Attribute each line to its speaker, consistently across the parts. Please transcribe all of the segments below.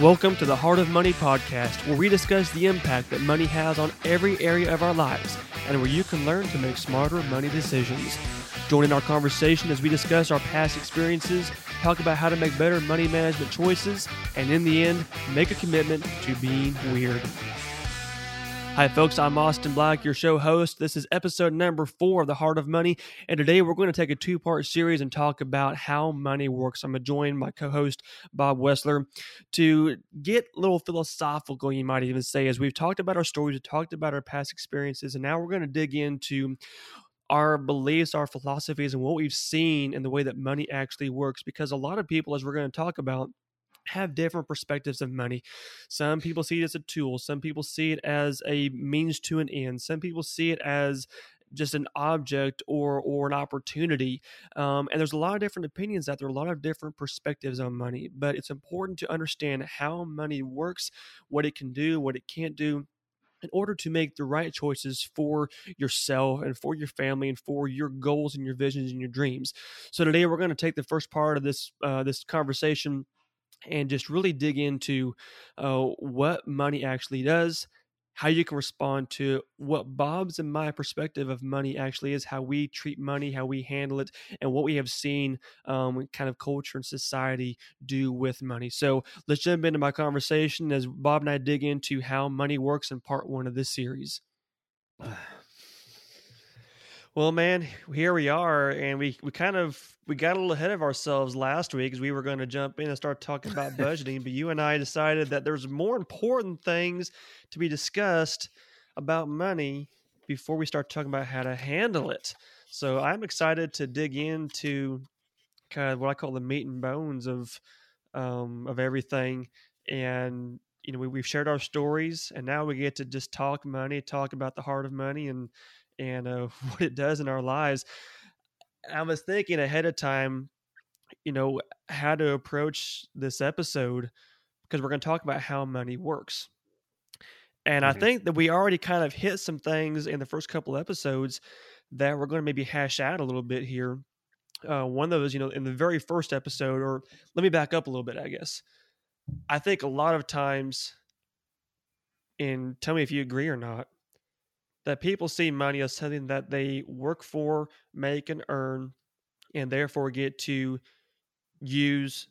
Speaker 1: Welcome to the Heart of Money podcast, where we discuss the impact that money has on every area of our lives and where you can learn to make smarter money decisions. Join in our conversation as we discuss our past experiences, talk about how to make better money management choices, and in the end, make a commitment to being weird. Hi, folks. I'm Austin Black, your show host. This is episode number four of The Heart of Money. And today we're going to take a two part series and talk about how money works. I'm going to join my co host, Bob Wessler, to get a little philosophical, you might even say, as we've talked about our stories, we've talked about our past experiences, and now we're going to dig into our beliefs, our philosophies, and what we've seen in the way that money actually works. Because a lot of people, as we're going to talk about, have different perspectives of money. Some people see it as a tool, some people see it as a means to an end, some people see it as just an object or or an opportunity um, and there's a lot of different opinions out there a lot of different perspectives on money but it's important to understand how money works what it can do what it can't do in order to make the right choices for yourself and for your family and for your goals and your visions and your dreams so today we're going to take the first part of this uh, this conversation and just really dig into uh, what money actually does, how you can respond to what Bob's and my perspective of money actually is, how we treat money, how we handle it, and what we have seen um, kind of culture and society do with money. So let's jump into my conversation as Bob and I dig into how money works in part one of this series. Well, man, here we are, and we we kind of we got a little ahead of ourselves last week as we were going to jump in and start talking about budgeting, but you and I decided that there's more important things to be discussed about money before we start talking about how to handle it. So I'm excited to dig into kind of what I call the meat and bones of um, of everything, and you know we, we've shared our stories, and now we get to just talk money, talk about the heart of money, and and uh, what it does in our lives. I was thinking ahead of time, you know, how to approach this episode because we're going to talk about how money works. And mm-hmm. I think that we already kind of hit some things in the first couple episodes that we're going to maybe hash out a little bit here. Uh, one of those, you know, in the very first episode, or let me back up a little bit, I guess. I think a lot of times, and tell me if you agree or not, that people see money as something that they work for, make, and earn, and therefore get to use,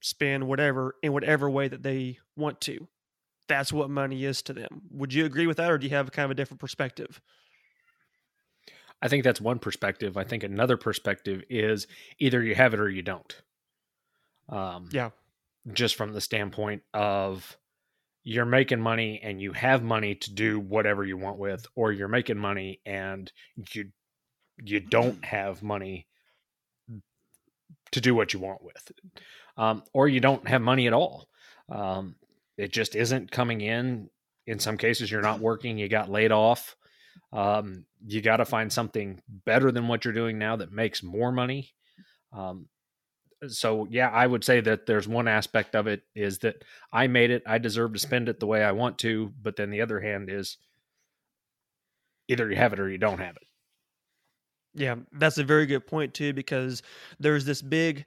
Speaker 1: spend, whatever, in whatever way that they want to. That's what money is to them. Would you agree with that, or do you have kind of a different perspective?
Speaker 2: I think that's one perspective. I think another perspective is either you have it or you don't.
Speaker 1: Um, yeah.
Speaker 2: Just from the standpoint of you're making money and you have money to do whatever you want with or you're making money and you you don't have money to do what you want with um, or you don't have money at all. Um, it just isn't coming in. In some cases you're not working you got laid off. Um, you got to find something better than what you're doing now that makes more money. Um, so yeah, I would say that there's one aspect of it is that I made it, I deserve to spend it the way I want to, but then the other hand is either you have it or you don't have it.
Speaker 1: Yeah, that's a very good point too because there's this big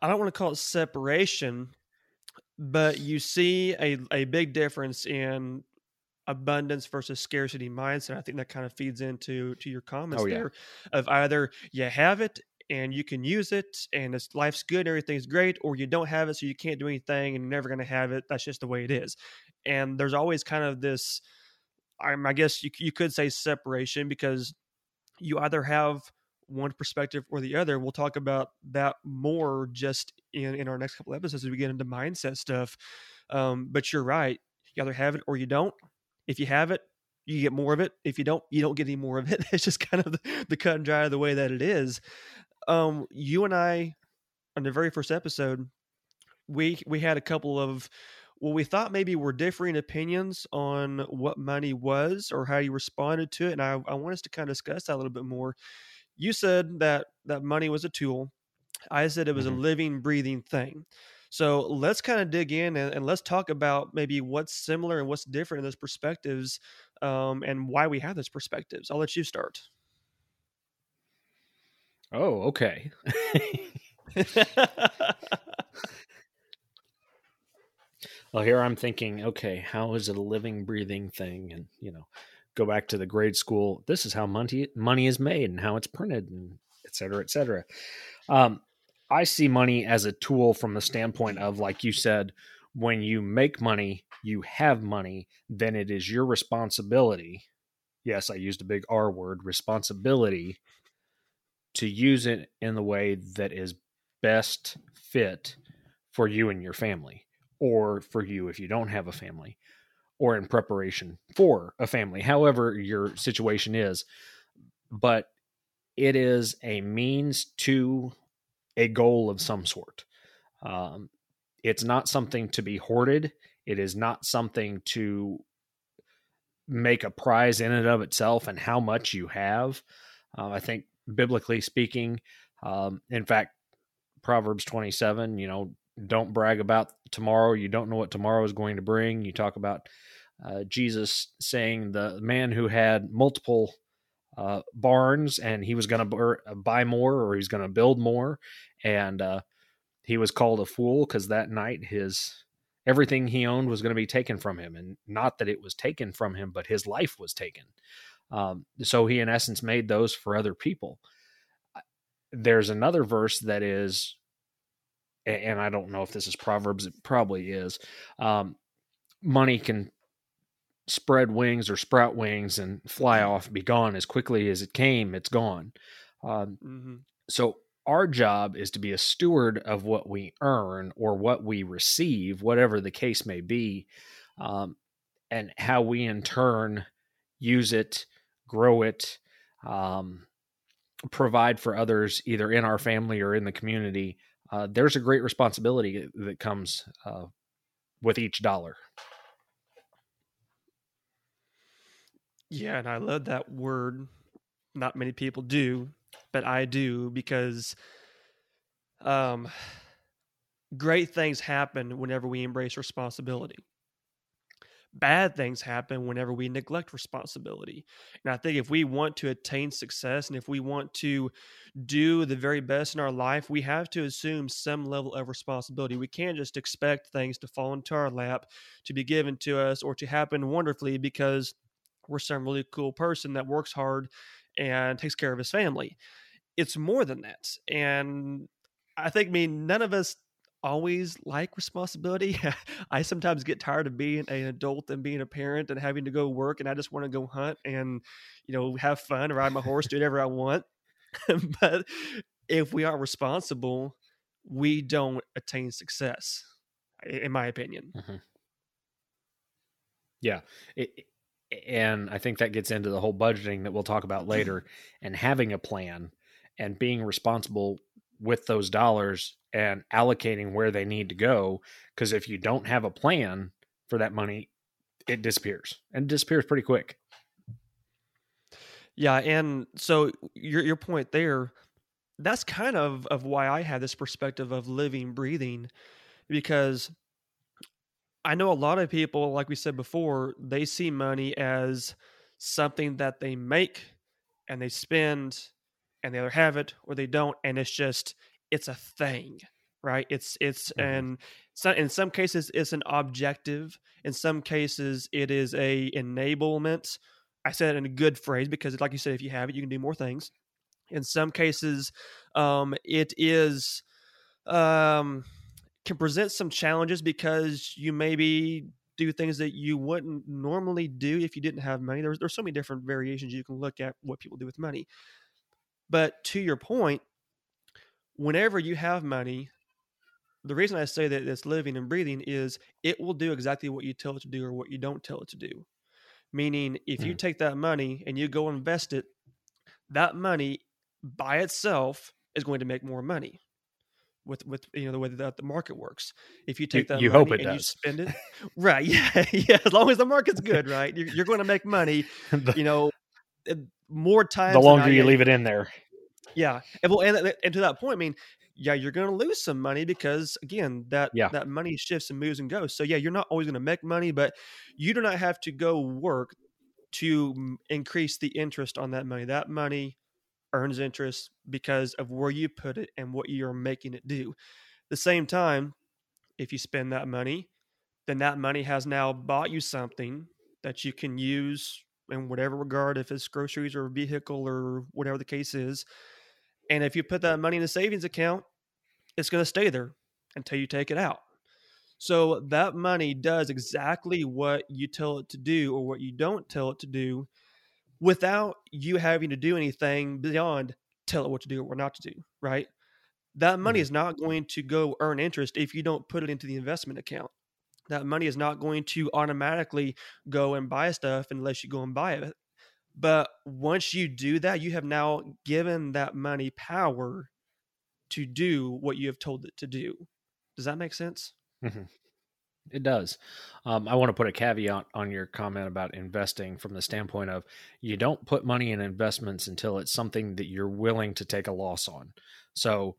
Speaker 1: I don't want to call it separation, but you see a a big difference in abundance versus scarcity mindset. I think that kind of feeds into to your comments oh, yeah. there of either you have it and you can use it and it's life's good everything's great or you don't have it so you can't do anything and you're never going to have it. That's just the way it is. And there's always kind of this i guess you, you could say separation because you either have one perspective or the other. We'll talk about that more just in in our next couple episodes as we get into mindset stuff. Um, but you're right you either have it or you don't. If you have it you get more of it. If you don't, you don't get any more of it. It's just kind of the, the cut and dry of the way that it is um, you and I, on the very first episode, we we had a couple of well, we thought maybe were differing opinions on what money was or how you responded to it, and I, I want us to kind of discuss that a little bit more. You said that that money was a tool. I said it was mm-hmm. a living, breathing thing. So let's kind of dig in and, and, let's talk about maybe what's similar and what's different in those perspectives, um, and why we have those perspectives. I'll let you start.
Speaker 2: Oh, okay. Well, here I'm thinking, okay, how is it a living, breathing thing? And you know, go back to the grade school. This is how money money is made and how it's printed, and et cetera, et cetera. Um, I see money as a tool from the standpoint of, like you said, when you make money, you have money, then it is your responsibility. Yes, I used a big R word, responsibility to use it in the way that is best fit for you and your family, or for you if you don't have a family, or in preparation for a family, however your situation is. But it is a means to a goal of some sort. Um, it's not something to be hoarded. It is not something to make a prize in and of itself and how much you have. Uh, I think biblically speaking, um, in fact, Proverbs 27, you know, don't brag about tomorrow. You don't know what tomorrow is going to bring. You talk about uh, Jesus saying the man who had multiple uh, barns and he was going to buy more or he's going to build more. And uh, he was called a fool because that night his everything he owned was going to be taken from him. And not that it was taken from him, but his life was taken. Um, so he, in essence, made those for other people. There's another verse that is, and I don't know if this is Proverbs, it probably is. Um, money can spread wings or sprout wings and fly off, be gone as quickly as it came, it's gone. Um, mm-hmm. So our job is to be a steward of what we earn or what we receive, whatever the case may be, um, and how we in turn use it, grow it, um, provide for others, either in our family or in the community. Uh, there's a great responsibility that comes uh, with each dollar.
Speaker 1: Yeah, and I love that word. Not many people do, but I do because um great things happen whenever we embrace responsibility. Bad things happen whenever we neglect responsibility. And I think if we want to attain success and if we want to do the very best in our life, we have to assume some level of responsibility. We can't just expect things to fall into our lap, to be given to us, or to happen wonderfully because we're some really cool person that works hard and takes care of his family. It's more than that. And I think, I mean, none of us always like responsibility. I sometimes get tired of being an adult and being a parent and having to go work, and I just want to go hunt and, you know, have fun, ride my horse, do whatever I want. but if we aren't responsible, we don't attain success, in my opinion.
Speaker 2: Mm-hmm. Yeah. It, and I think that gets into the whole budgeting that we'll talk about later and having a plan and being responsible with those dollars and allocating where they need to go because if you don't have a plan for that money it disappears and disappears pretty quick
Speaker 1: yeah and so your your point there that's kind of of why I have this perspective of living breathing because I know a lot of people, like we said before, they see money as something that they make and they spend and they either have it or they don't. And it's just, it's a thing, right? It's, it's, mm-hmm. and so in some cases, it's an objective. In some cases, it is a enablement. I said it in a good phrase because, like you said, if you have it, you can do more things. In some cases, um, it is, um, can present some challenges because you maybe do things that you wouldn't normally do if you didn't have money. There's there's so many different variations you can look at what people do with money. But to your point, whenever you have money, the reason I say that it's living and breathing is it will do exactly what you tell it to do or what you don't tell it to do. Meaning, if you hmm. take that money and you go invest it, that money by itself is going to make more money with with you know the way that the market works. If you take that
Speaker 2: you, hope it
Speaker 1: and
Speaker 2: does.
Speaker 1: you spend it, right? Yeah, yeah. As long as the market's good, right? You're, you're going to make money. the, you know, more times.
Speaker 2: The longer you leave it in there.
Speaker 1: Yeah, and well, and, uh, and to that point, I mean, yeah, you're going to lose some money because again, that yeah. that money shifts and moves and goes. So yeah, you're not always going to make money, but you do not have to go work to mm, increase the interest on that money. That money earns interest because of where you put it and what you're making it do. the same time, if you spend that money, then that money has now bought you something that you can use in whatever regard, if it's groceries or a vehicle or whatever the case is. And if you put that money in a savings account, it's going to stay there until you take it out. So that money does exactly what you tell it to do or what you don't tell it to do without you having to do anything beyond tell it what to do or not to do, right? That money mm-hmm. is not going to go earn interest if you don't put it into the investment account. That money is not going to automatically go and buy stuff unless you go and buy it. But once you do that, you have now given that money power to do what you have told it to do. Does that make sense?
Speaker 2: Mm-hmm. It does. Um, I want to put a caveat on your comment about investing from the standpoint of you don't put money in investments until it's something that you're willing to take a loss on. So,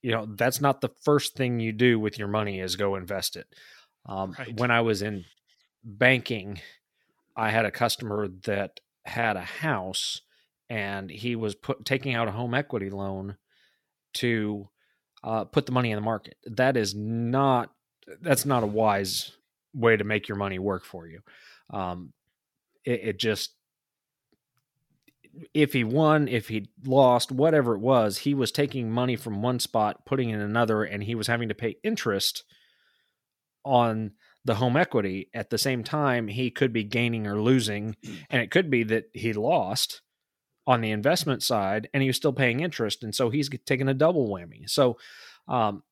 Speaker 2: you know, that's not the first thing you do with your money is go invest it. Um, right. When I was in banking, I had a customer that had a house and he was put, taking out a home equity loan to uh, put the money in the market. That is not that's not a wise way to make your money work for you. Um, it, it just if he won, if he lost, whatever it was, he was taking money from one spot, putting in another, and he was having to pay interest on the home equity. At the same time, he could be gaining or losing, and it could be that he lost on the investment side and he was still paying interest. And so he's taking a double whammy. So, um,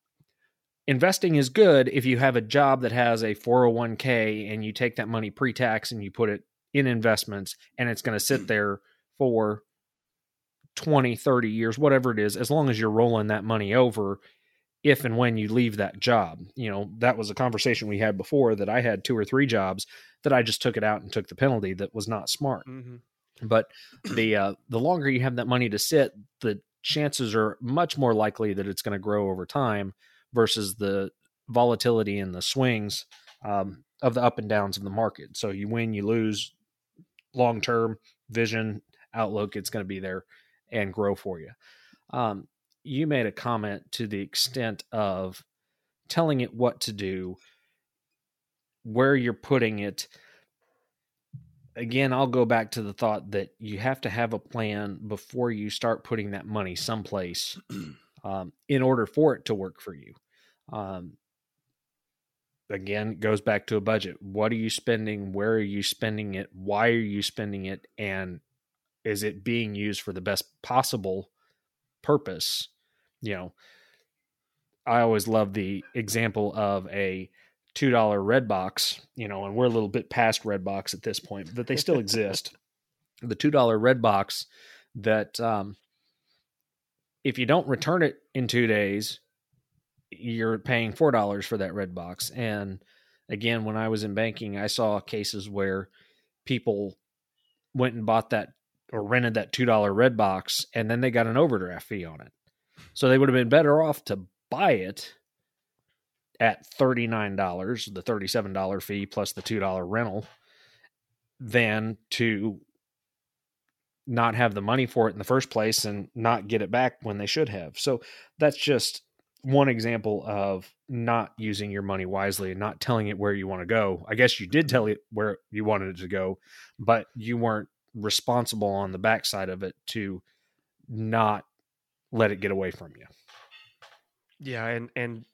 Speaker 2: investing is good if you have a job that has a 401k and you take that money pre-tax and you put it in investments and it's going to sit there for 20 30 years whatever it is as long as you're rolling that money over if and when you leave that job you know that was a conversation we had before that i had two or three jobs that i just took it out and took the penalty that was not smart mm-hmm. but the uh, the longer you have that money to sit the chances are much more likely that it's going to grow over time versus the volatility and the swings um, of the up and downs of the market. So you win, you lose, long term vision outlook, it's going to be there and grow for you. Um, you made a comment to the extent of telling it what to do, where you're putting it. Again, I'll go back to the thought that you have to have a plan before you start putting that money someplace um, in order for it to work for you. Um, again, goes back to a budget. What are you spending? Where are you spending it? Why are you spending it? And is it being used for the best possible purpose? You know, I always love the example of a two dollar Redbox, you know, and we're a little bit past Redbox at this point, but they still exist. the two dollar Redbox that um, if you don't return it in two days, you're paying four dollars for that Redbox. And again, when I was in banking, I saw cases where people went and bought that or rented that two dollar Redbox, and then they got an overdraft fee on it. So they would have been better off to buy it at thirty nine dollars, the thirty seven dollar fee plus the two dollar rental, than to not have the money for it in the first place and not get it back when they should have. So that's just one example of not using your money wisely and not telling it where you want to go. I guess you did tell it where you wanted it to go, but you weren't responsible on the backside of it to not let it get away from you.
Speaker 1: Yeah, and and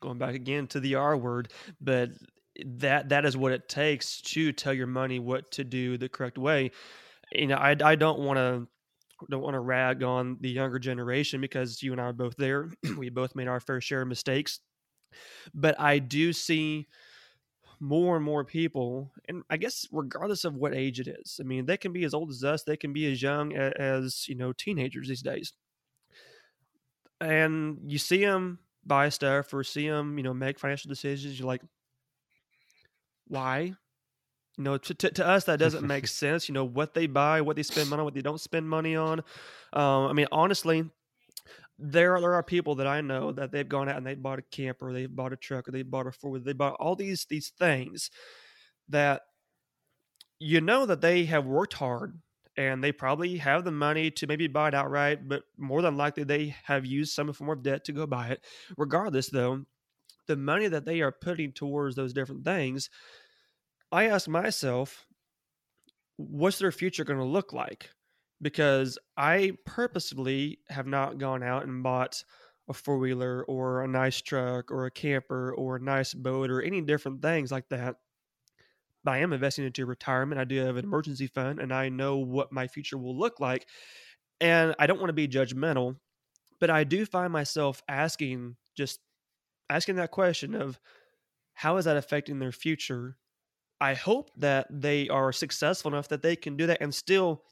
Speaker 1: going back again to the R word, but that that is what it takes to tell your money what to do the correct way. You know, I I don't want to don't want to rag on the younger generation because you and I are both there. we both made our fair share of mistakes. But I do see more and more people, and I guess regardless of what age it is, I mean, they can be as old as us, they can be as young as, you know, teenagers these days. And you see them buy stuff or see them, you know, make financial decisions. You're like, why? You know, to, to, to us that doesn't make sense. You know what they buy, what they spend money on, what they don't spend money on. Um, I mean, honestly, there are, there are people that I know that they've gone out and they bought a camper, they've bought a truck, or they bought a four wheeler, they bought all these these things that you know that they have worked hard and they probably have the money to maybe buy it outright, but more than likely they have used some form of debt to go buy it. Regardless, though, the money that they are putting towards those different things, I ask myself, what's their future going to look like? Because I purposely have not gone out and bought a four wheeler or a nice truck or a camper or a nice boat or any different things like that. But I am investing into retirement. I do have an emergency fund and I know what my future will look like. And I don't want to be judgmental, but I do find myself asking just asking that question of how is that affecting their future? I hope that they are successful enough that they can do that and still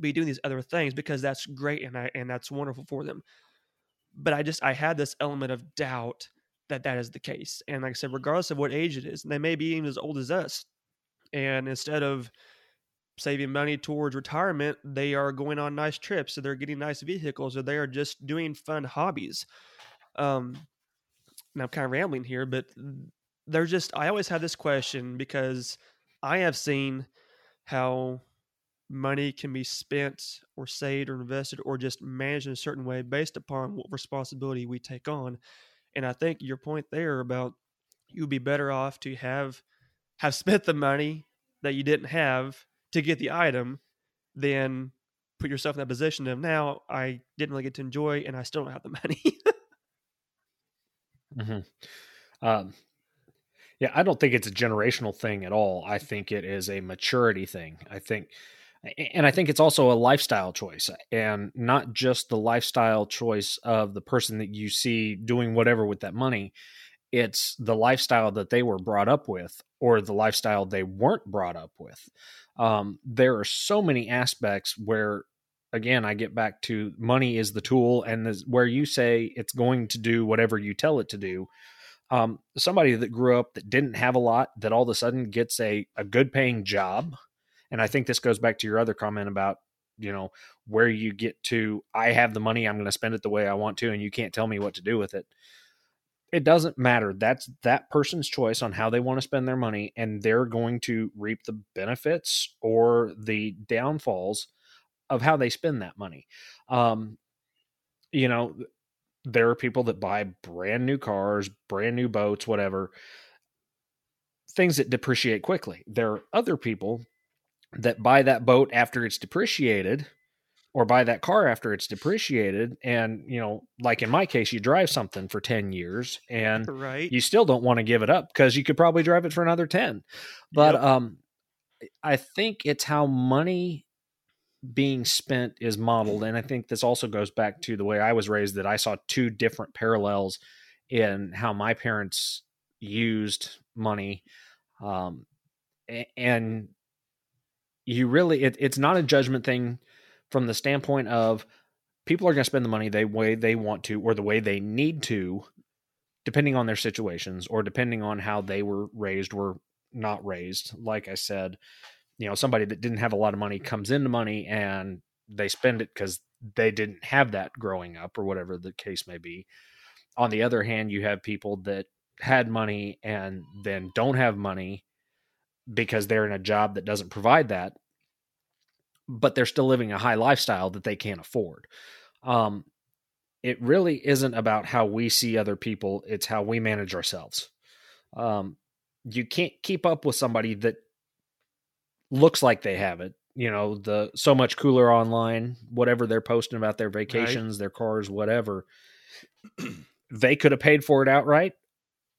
Speaker 1: be doing these other things because that's great and I and that's wonderful for them. But I just I had this element of doubt that that is the case. And like I said, regardless of what age it is, they may be even as old as us. And instead of saving money towards retirement, they are going on nice trips, so they're getting nice vehicles, or they are just doing fun hobbies. Um, now I'm kind of rambling here, but they're just. I always have this question because I have seen how money can be spent or saved or invested or just managed in a certain way based upon what responsibility we take on. And I think your point there about you'd be better off to have have spent the money that you didn't have to get the item than put yourself in that position of now I didn't really get to enjoy and I still don't have the money.
Speaker 2: mm-hmm. um, yeah, I don't think it's a generational thing at all. I think it is a maturity thing. I think, and I think it's also a lifestyle choice, and not just the lifestyle choice of the person that you see doing whatever with that money. It's the lifestyle that they were brought up with, or the lifestyle they weren't brought up with. Um, there are so many aspects where again i get back to money is the tool and this, where you say it's going to do whatever you tell it to do. Um, somebody that grew up that didn't have a lot that all of a sudden gets a, a good paying job. And i think this goes back to your other comment about you know where you get to i have the money i'm going to spend it the way i want to and you can't tell me what to do with it it doesn't matter. That's that person's choice on how they want to spend their money, and they're going to reap the benefits or the downfalls of how they spend that money. Um, you know, there are people that buy brand new cars, brand new boats, whatever, things that depreciate quickly. There are other people that buy that boat after it's depreciated or buy that car after it's depreciated and you know like in my case you drive something for 10 years and
Speaker 1: right.
Speaker 2: you still don't want to give it up because you could probably drive it for another 10 but yep. um i think it's how money being spent is modeled and i think this also goes back to the way i was raised that i saw two different parallels in how my parents used money um and you really it, it's not a judgment thing from the standpoint of people are going to spend the money the way they want to or the way they need to depending on their situations or depending on how they were raised or not raised. Like i said you know somebody that didn't have a lot of money comes into money and they spend it because they didn't have that growing up or whatever the case may be. On the other hand you have people that had money and then don't have money because they're in a job that doesn't provide that but they're still living a high lifestyle that they can't afford. Um, it really isn't about how we see other people, it's how we manage ourselves. Um, you can't keep up with somebody that looks like they have it. You know, the so much cooler online, whatever they're posting about their vacations, right. their cars, whatever. they could have paid for it outright,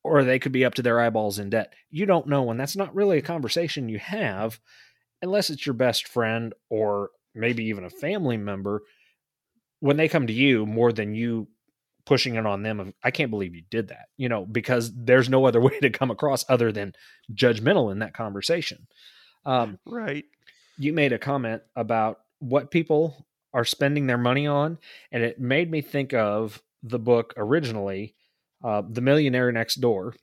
Speaker 2: or they could be up to their eyeballs in debt. You don't know, and that's not really a conversation you have unless it's your best friend or maybe even a family member, when they come to you more than you pushing it on them of I can't believe you did that, you know, because there's no other way to come across other than judgmental in that conversation.
Speaker 1: Um, right.
Speaker 2: You made a comment about what people are spending their money on, and it made me think of the book originally, uh, The Millionaire Next Door.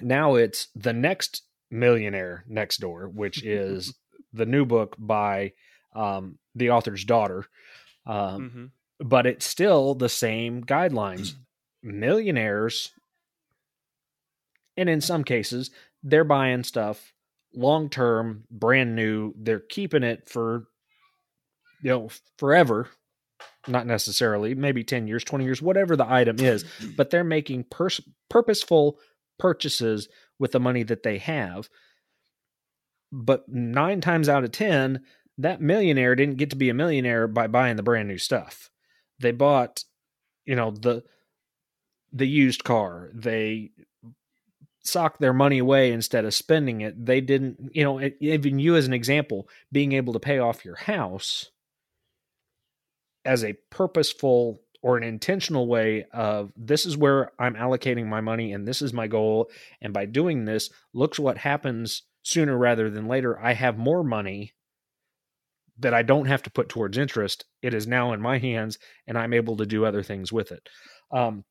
Speaker 2: Now it's The Next Millionaire Next Door, which is the new book by um, the author's daughter. Um, mm-hmm. But it's still the same guidelines. Millionaires, and in some cases, they're buying stuff long term, brand new. They're keeping it for, you know, forever. Not necessarily, maybe 10 years, 20 years, whatever the item is, but they're making pers- purposeful purchases with the money that they have. But nine times out of 10, that millionaire didn't get to be a millionaire by buying the brand new stuff. They bought, you know, the the used car. They socked their money away instead of spending it. They didn't, you know, even you as an example, being able to pay off your house as a purposeful or an intentional way of this is where I'm allocating my money and this is my goal. And by doing this, looks what happens sooner rather than later. I have more money that I don't have to put towards interest. It is now in my hands and I'm able to do other things with it. Um,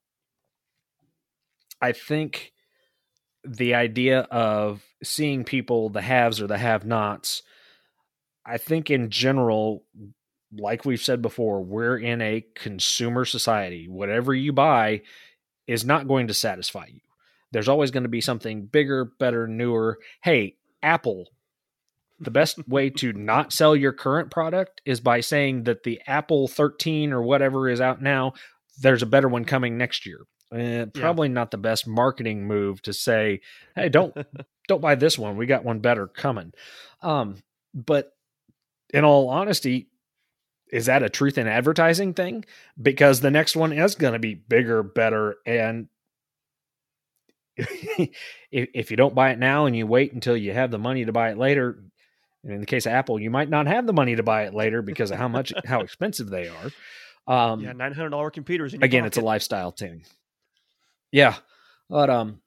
Speaker 2: I think the idea of seeing people, the haves or the have nots, I think in general, like we've said before, we're in a consumer society. Whatever you buy is not going to satisfy you. There's always going to be something bigger, better, newer. Hey, Apple, the best way to not sell your current product is by saying that the Apple 13 or whatever is out now, there's a better one coming next year. Eh, probably yeah. not the best marketing move to say, "Hey, don't don't buy this one. We got one better coming." Um, but in all honesty, is that a truth in advertising thing? Because the next one is going to be bigger, better, and if, if you don't buy it now and you wait until you have the money to buy it later, in the case of Apple, you might not have the money to buy it later because of how much how expensive they are.
Speaker 1: Um, yeah, nine hundred dollar computers.
Speaker 2: again,
Speaker 1: pocket.
Speaker 2: it's a lifestyle thing. Yeah, but um,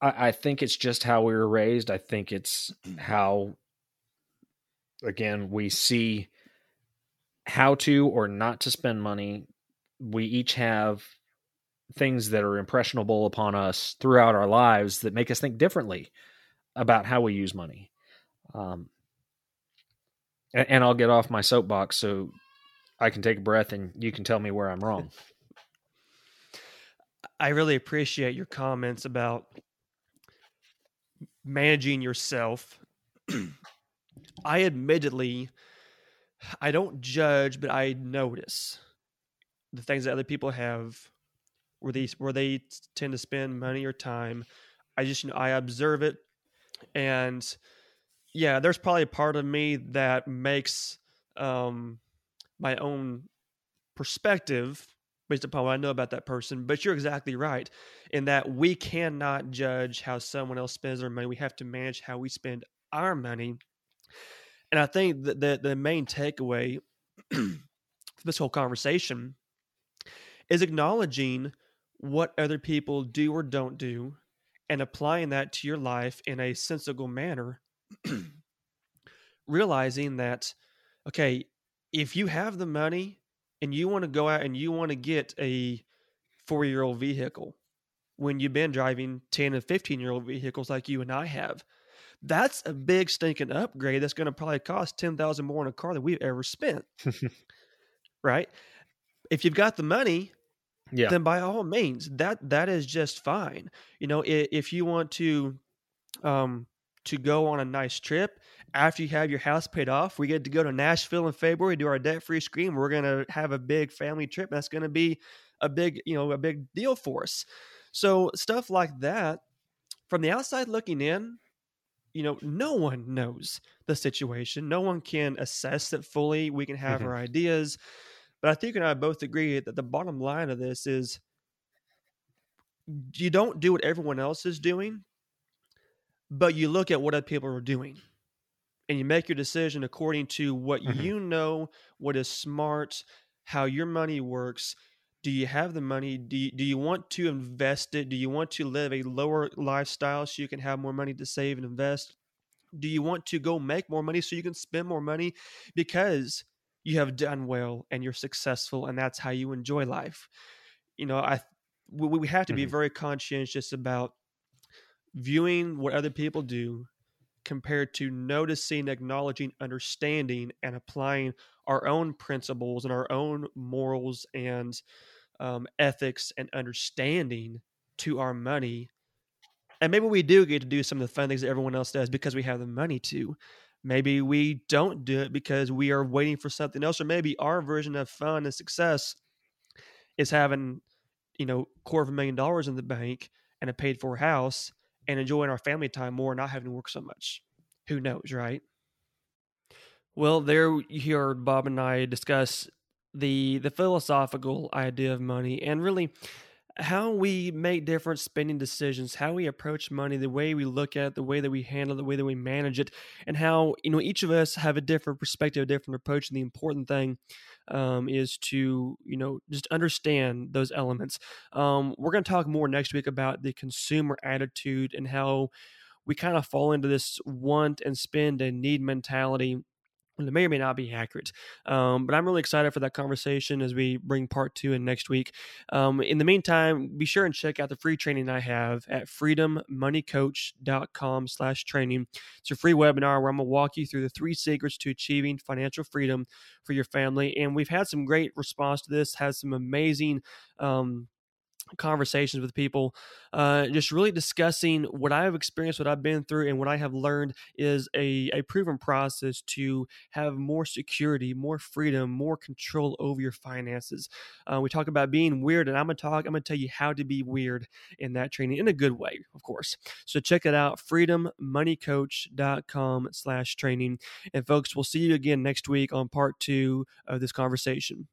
Speaker 2: I, I think it's just how we were raised. I think it's how, again, we see how to or not to spend money. We each have things that are impressionable upon us throughout our lives that make us think differently about how we use money. Um, and, and I'll get off my soapbox so I can take a breath and you can tell me where I'm wrong.
Speaker 1: I really appreciate your comments about managing yourself. I admittedly I don't judge, but I notice the things that other people have where they where they tend to spend money or time. I just you know I observe it and yeah, there's probably a part of me that makes um my own perspective based upon what I know about that person. But you're exactly right in that we cannot judge how someone else spends their money. We have to manage how we spend our money. And I think that the, the main takeaway this whole conversation is acknowledging what other people do or don't do and applying that to your life in a sensible manner. Realizing that, okay, if you have the money and you want to go out and you want to get a four year old vehicle when you've been driving 10 and 15 year old vehicles like you and I have, that's a big stinking upgrade that's going to probably cost 10000 more in a car than we've ever spent. right? If you've got the money, yeah. then by all means, that that is just fine. You know, if, if you want to um to go on a nice trip after you have your house paid off, we get to go to Nashville in February, do our debt free scream. We're going to have a big family trip. That's going to be a big, you know, a big deal for us. So stuff like that, from the outside looking in, you know, no one knows the situation. No one can assess it fully. We can have mm-hmm. our ideas. But I think you and I both agree that the bottom line of this is you don't do what everyone else is doing, but you look at what other people are doing and you make your decision according to what mm-hmm. you know, what is smart, how your money works. Do you have the money? Do you, do you want to invest it? Do you want to live a lower lifestyle so you can have more money to save and invest? Do you want to go make more money so you can spend more money because you have done well and you're successful and that's how you enjoy life? You know, I we, we have to be mm-hmm. very conscientious about viewing what other people do compared to noticing, acknowledging, understanding, and applying our own principles and our own morals and um, ethics and understanding to our money. And maybe we do get to do some of the fun things that everyone else does because we have the money to. Maybe we don't do it because we are waiting for something else, or maybe our version of fun and success is having, you know, quarter of a million dollars in the bank and a paid for house and enjoying our family time more, not having to work so much. Who knows, right? Well, there you heard Bob and I discuss the the philosophical idea of money and really how we make different spending decisions, how we approach money, the way we look at it, the way that we handle it, the way that we manage it, and how you know each of us have a different perspective, a different approach. And the important thing um, is to you know just understand those elements. Um, we're going to talk more next week about the consumer attitude and how we kind of fall into this want and spend and need mentality it may or may not be accurate. Um, but I'm really excited for that conversation as we bring part two in next week. Um, in the meantime, be sure and check out the free training I have at freedommoneycoach.com slash training. It's a free webinar where I'm going to walk you through the three secrets to achieving financial freedom for your family. And we've had some great response to this, has some amazing um, conversations with people, uh, just really discussing what I have experienced, what I've been through, and what I have learned is a, a proven process to have more security, more freedom, more control over your finances. Uh, we talk about being weird, and I'm gonna talk. I'm gonna tell you how to be weird in that training in a good way, of course. So check it out, freedommoneycoach.com/slash training. And folks, we'll see you again next week on part two of this conversation.